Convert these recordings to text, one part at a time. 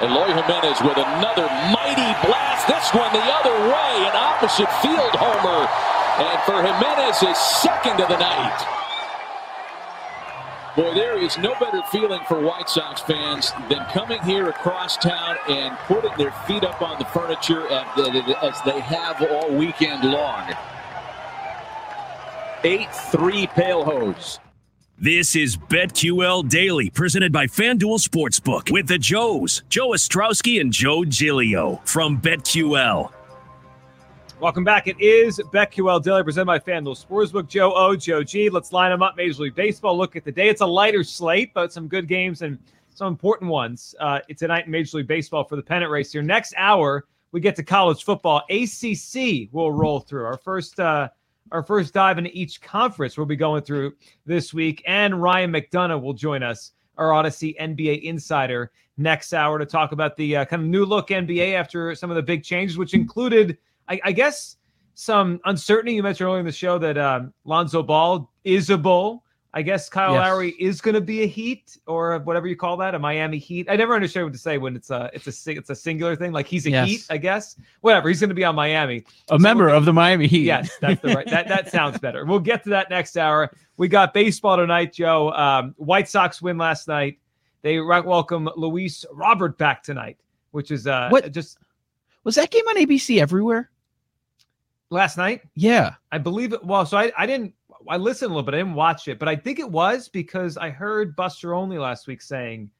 Eloy Jimenez with another mighty blast. This one the other way, an opposite field homer. And for Jimenez, his second of the night. Boy, there is no better feeling for White Sox fans than coming here across town and putting their feet up on the furniture as they have all weekend long. 8-3 Pale Hose. This is BetQL Daily, presented by FanDuel Sportsbook with the Joes, Joe Ostrowski and Joe Giglio from BetQL. Welcome back. It is BetQL Daily, presented by FanDuel Sportsbook. Joe O, Joe G. Let's line them up. Major League Baseball. Look at the day. It's a lighter slate, but some good games and some important ones uh, tonight in Major League Baseball for the pennant race here. Next hour, we get to college football. ACC will roll through. Our first uh, our first dive into each conference we'll be going through this week. And Ryan McDonough will join us, our Audacy NBA insider, next hour to talk about the uh, kind of new look NBA after some of the big changes, which included, I, I guess, some uncertainty. You mentioned earlier in the show that um, Lonzo Ball is a bull. I guess Kyle yes. Lowry is going to be a Heat or whatever you call that, a Miami Heat. I never understand what to say when it's a it's a it's a singular thing. Like he's a yes. Heat, I guess. Whatever. He's going to be on Miami. A so member we'll of the Miami Heat. Yes, that's the right. that that sounds better. We'll get to that next hour. We got baseball tonight, Joe. Um, White Sox win last night. They welcome Luis Robert back tonight, which is uh what just was that game on ABC everywhere last night? Yeah, I believe it. Well, so I I didn't I listened a little bit. I didn't watch it, but I think it was because I heard Buster Olney last week saying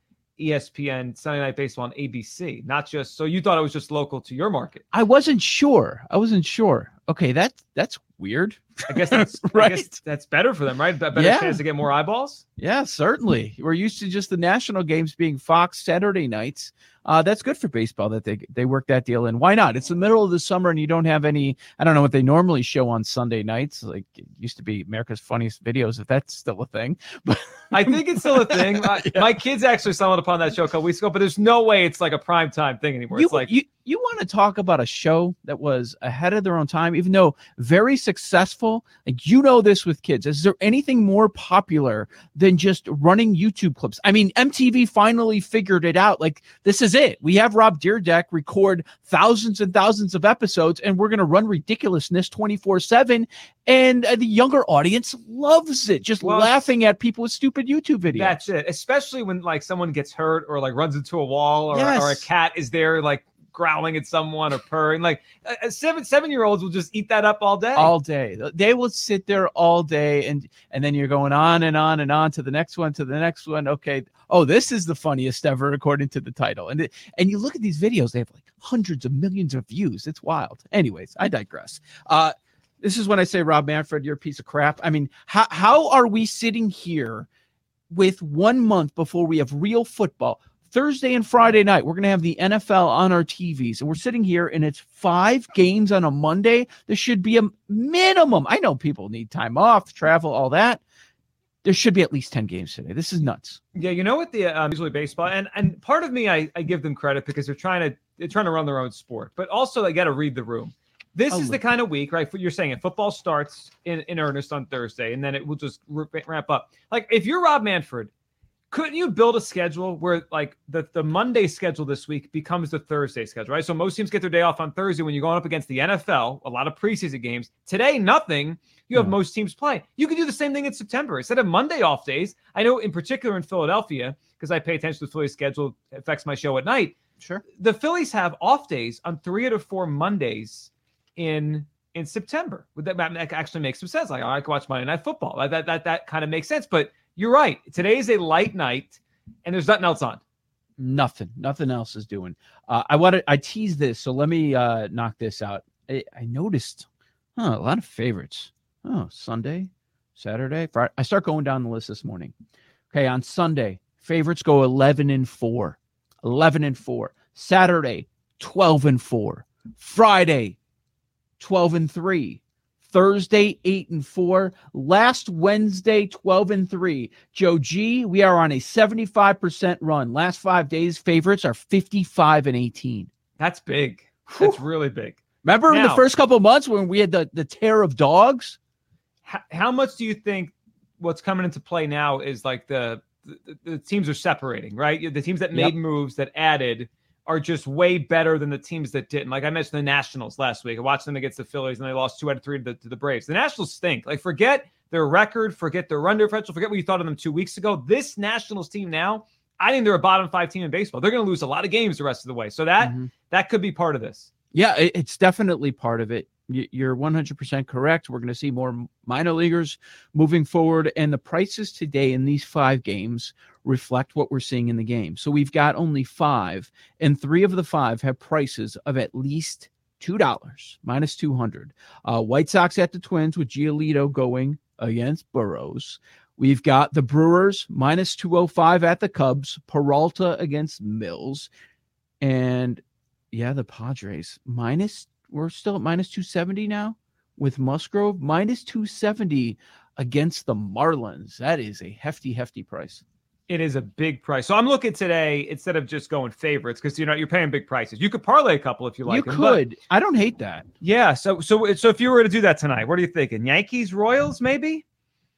ESPN Sunday Night Baseball on ABC, not just so you thought it was just local to your market. I wasn't sure. I wasn't sure. Okay, that that's weird. I guess that's right. Guess that's better for them, right? Better yeah. chance to get more eyeballs. Yeah, certainly. We're used to just the national games being Fox Saturday nights uh, that's good for baseball that they they work that deal in. Why not? It's the middle of the summer and you don't have any. I don't know what they normally show on Sunday nights. Like it used to be America's Funniest Videos, if that's still a thing. But I think it's still a thing. My, yeah. my kids actually stumbled upon that show a couple weeks ago, but there's no way it's like a prime time thing anymore. You, it's like you you want to talk about a show that was ahead of their own time, even though very successful. Like you know this with kids. Is there anything more popular than just running YouTube clips? I mean, MTV finally figured it out. Like this is it. We have Rob Dyrdek record thousands and thousands of episodes, and we're going to run ridiculousness 24 7. And uh, the younger audience loves it, just well, laughing at people with stupid YouTube videos. That's it. Especially when like someone gets hurt or like runs into a wall or, yes. or a cat is there like growling at someone or purring. Like uh, seven seven year olds will just eat that up all day. All day. They will sit there all day, and and then you're going on and on and on to the next one, to the next one. Okay. Oh, this is the funniest ever according to the title. And and you look at these videos, they have like hundreds of millions of views. It's wild. Anyways, I digress. Uh, this is when I say, Rob Manfred, you're a piece of crap. I mean, how how are we sitting here with one month before we have real football? Thursday and Friday night, we're going to have the NFL on our TVs, and we're sitting here, and it's five games on a Monday. This should be a minimum. I know people need time off, travel, all that. There should be at least ten games today. This is nuts. Yeah, you know what the um, usually baseball, and and part of me, I, I give them credit because they're trying to they're trying to run their own sport, but also they got to read the room. This oh, is the kind of week, right? You're saying it. Football starts in, in earnest on Thursday, and then it will just ramp up. Like if you're Rob Manfred couldn't you build a schedule where like the, the Monday schedule this week becomes the Thursday schedule, right? So most teams get their day off on Thursday when you're going up against the NFL, a lot of preseason games. Today, nothing. You have hmm. most teams play. You can do the same thing in September. Instead of Monday off days, I know in particular in Philadelphia, because I pay attention to the Phillies schedule, affects my show at night. Sure. The Phillies have off days on three out of four Mondays in in September. Would that, that actually makes some sense? Like oh, I can watch Monday Night Football. That that that, that kind of makes sense. But you're right. Today is a light night, and there's nothing else on. Nothing. Nothing else is doing. Uh, I wanted. I teased this, so let me uh, knock this out. I, I noticed, huh, a lot of favorites. Oh, Sunday, Saturday, Friday. I start going down the list this morning. Okay, on Sunday, favorites go 11 and 4. 11 and 4. Saturday, 12 and 4. Friday, 12 and 3. Thursday, 8 and 4. Last Wednesday, 12 and 3. Joe G, we are on a 75% run. Last five days, favorites are 55 and 18. That's big. That's really big. Remember now, in the first couple months when we had the, the tear of dogs? How, how much do you think what's coming into play now is like the the, the teams are separating, right? The teams that made yep. moves that added are just way better than the teams that didn't. Like I mentioned the Nationals last week. I watched them against the Phillies and they lost two out of three to the, to the Braves. The Nationals stink. Like forget their record, forget their run differential, forget what you thought of them two weeks ago. This Nationals team now, I think they're a bottom five team in baseball. They're going to lose a lot of games the rest of the way. So that mm-hmm. that could be part of this. Yeah, it's definitely part of it. You're 100% correct. We're going to see more minor leaguers moving forward, and the prices today in these five games reflect what we're seeing in the game. So we've got only five, and three of the five have prices of at least two dollars minus 200. Uh, White Sox at the Twins with Giolito going against Burrows. We've got the Brewers minus 205 at the Cubs, Peralta against Mills, and yeah, the Padres minus we're still at minus 270 now with Musgrove minus 270 against the Marlins. That is a hefty, hefty price. It is a big price. So I'm looking today instead of just going favorites because you know you're paying big prices. You could parlay a couple if you like. You them, could. I don't hate that. Yeah. So so so if you were to do that tonight, what are you thinking? Yankees, Royals, maybe.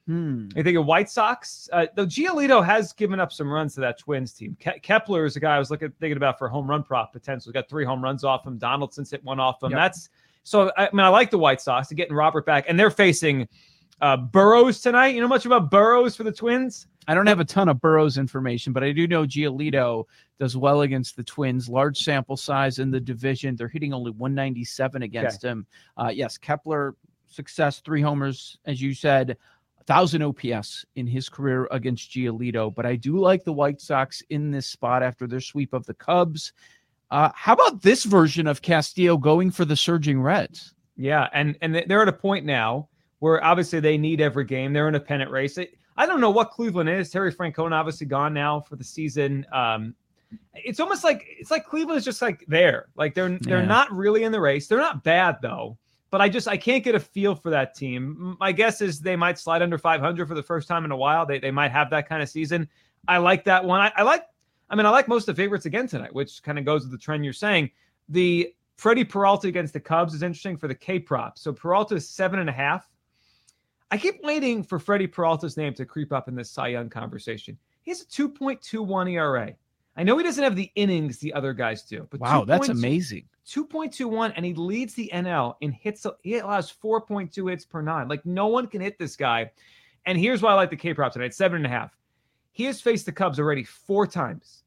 Hmm. You think of White Sox? Uh, though Giolito has given up some runs to that Twins team. Ke- Kepler is a guy I was looking thinking about for home run prop potential. He's got three home runs off him. Donaldson's hit one off him. Yep. That's so. I mean, I like the White Sox. to getting Robert back, and they're facing uh, Burrows tonight. You know much about Burrows for the Twins? I don't have a ton of Burrows information, but I do know Giolito does well against the Twins. Large sample size in the division. They're hitting only 197 against okay. him. Uh, yes, Kepler success, three homers, as you said thousand OPS in his career against Giolito. But I do like the White Sox in this spot after their sweep of the Cubs. Uh, how about this version of Castillo going for the surging Reds? Yeah, and and they're at a point now where obviously they need every game. They're in a pennant race. I don't know what Cleveland is. Terry Francona obviously gone now for the season. Um, it's almost like it's like Cleveland is just like there. Like they're they're yeah. not really in the race. They're not bad though but I just I can't get a feel for that team. My guess is they might slide under 500 for the first time in a while. They they might have that kind of season. I like that one. I, I like. I mean, I like most of the favorites again tonight, which kind of goes with the trend you're saying. The Freddie Peralta against the Cubs is interesting for the K prop. So Peralta is seven and a half. I keep waiting for Freddie Peralta's name to creep up in this Cy Young conversation. He has a 2.21 ERA. I know he doesn't have the innings the other guys do, but wow, that's amazing. 2.21 and he leads the NL in hits. He allows 4.2 hits per nine. Like no one can hit this guy. And here's why I like the K prop tonight seven and a half. He has faced the Cubs already four times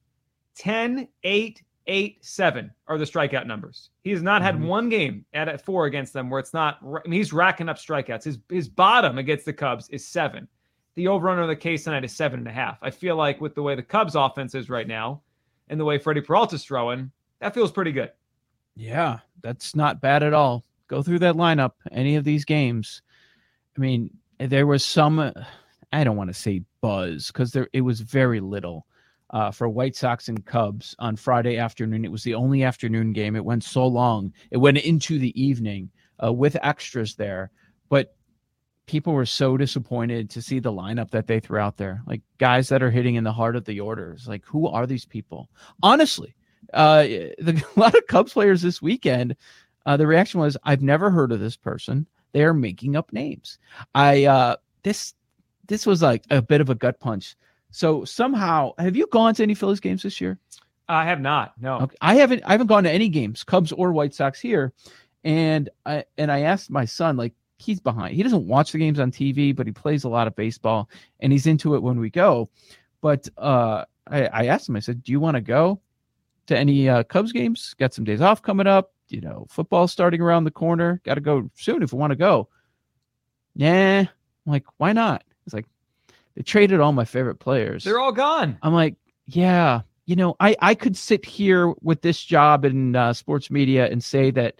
10, 8, 8, 7 are the strikeout numbers. He has not had mm-hmm. one game at, at four against them where it's not, I mean, he's racking up strikeouts. His, his bottom against the Cubs is seven. The over under the case tonight is seven and a half. I feel like with the way the Cubs offense is right now and the way Freddie Peralta's throwing, that feels pretty good. Yeah, that's not bad at all. Go through that lineup, any of these games. I mean, there was some, I don't want to say buzz because there it was very little uh, for White Sox and Cubs on Friday afternoon. It was the only afternoon game. It went so long. It went into the evening uh, with extras there, but people were so disappointed to see the lineup that they threw out there. Like guys that are hitting in the heart of the orders. Like who are these people? Honestly, uh, the, a lot of Cubs players this weekend, uh, the reaction was, "I've never heard of this person. They are making up names." I uh, this this was like a bit of a gut punch. So somehow, have you gone to any Phillies games this year? I have not. No, okay. I haven't. I haven't gone to any games, Cubs or White Sox here. And I and I asked my son, like, he's behind. He doesn't watch the games on TV, but he plays a lot of baseball, and he's into it when we go. But uh, I, I asked him. I said, "Do you want to go?" to any uh, Cubs games. Got some days off coming up. You know, football starting around the corner. Got to go soon if we want to go. Yeah, I'm like, why not? It's like they traded all my favorite players. They're all gone. I'm like, yeah, you know, I I could sit here with this job in uh, sports media and say that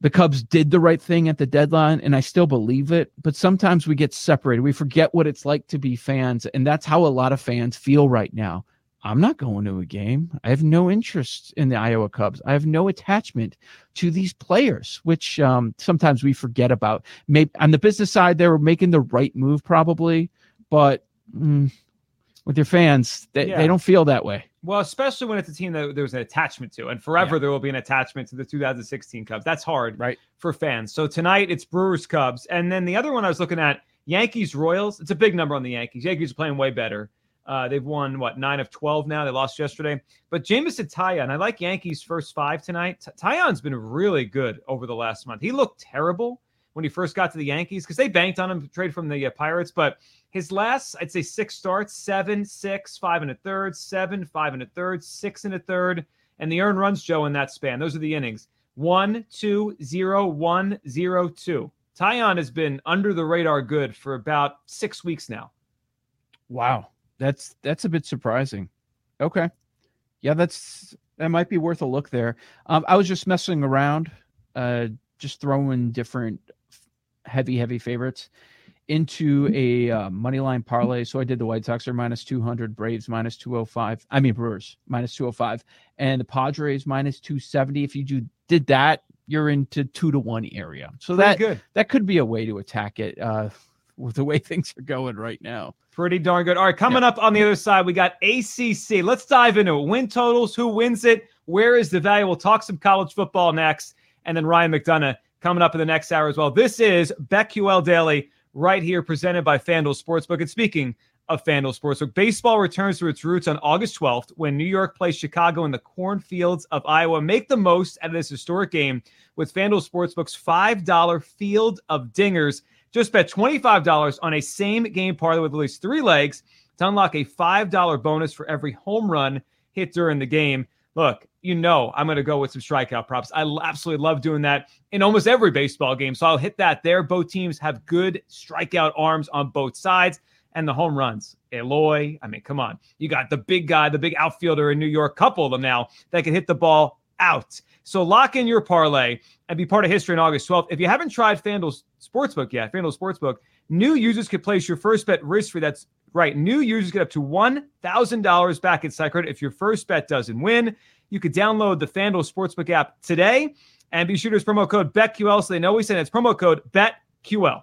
the Cubs did the right thing at the deadline, and I still believe it. But sometimes we get separated. We forget what it's like to be fans, and that's how a lot of fans feel right now. I'm not going to a game. I have no interest in the Iowa Cubs. I have no attachment to these players, which um, sometimes we forget about. Maybe on the business side, they were making the right move, probably, but mm, with your fans, they, yeah. they don't feel that way. Well, especially when it's a team that there's an attachment to, and forever yeah. there will be an attachment to the 2016 Cubs. That's hard, right, for fans. So tonight it's Brewers Cubs, and then the other one I was looking at Yankees Royals. It's a big number on the Yankees. Yankees are playing way better. Uh, they've won what nine of twelve now. They lost yesterday, but Jameson Taillon, I like Yankees' first five tonight. Taillon's been really good over the last month. He looked terrible when he first got to the Yankees because they banked on him trade from the uh, Pirates, but his last, I'd say six starts, seven, six, five and a third, seven, five and a third, six and a third, and the earned runs, Joe, in that span. Those are the innings. One, two, zero, one, zero, two. Taillon has been under the radar good for about six weeks now. Wow. That's that's a bit surprising. Okay. Yeah, that's that might be worth a look there. Um, I was just messing around, uh, just throwing different heavy, heavy favorites into a uh, money line parlay. So I did the White Sox are minus 200, Braves minus 205. I mean, Brewers minus 205, and the Padres minus 270. If you do, did that, you're into two to one area. So Pretty that good. that could be a way to attack it uh, with the way things are going right now. Pretty darn good. All right, coming yeah. up on the other side, we got ACC. Let's dive into it. Win totals, who wins it, where is the value? We'll talk some college football next, and then Ryan McDonough coming up in the next hour as well. This is BetQL Daily right here, presented by FanDuel Sportsbook. And speaking of FanDuel Sportsbook, baseball returns to its roots on August 12th when New York plays Chicago in the cornfields of Iowa. Make the most out of this historic game with FanDuel Sportsbook's $5 field of dingers. Just bet $25 on a same game parlay with at least three legs to unlock a $5 bonus for every home run hit during the game. Look, you know I'm going to go with some strikeout props. I absolutely love doing that in almost every baseball game. So I'll hit that there. Both teams have good strikeout arms on both sides and the home runs. Eloy, I mean, come on. You got the big guy, the big outfielder in New York, couple of them now that can hit the ball out. So lock in your parlay and be part of history on August 12th. If you haven't tried FanDuel Sportsbook yet, FanDuel Sportsbook, new users can place your first bet risk free. That's right. New users get up to $1,000 back at site if your first bet doesn't win. You could download the FanDuel Sportsbook app today and be sure to use promo code BetQL so they know we sent it's promo code BetQL.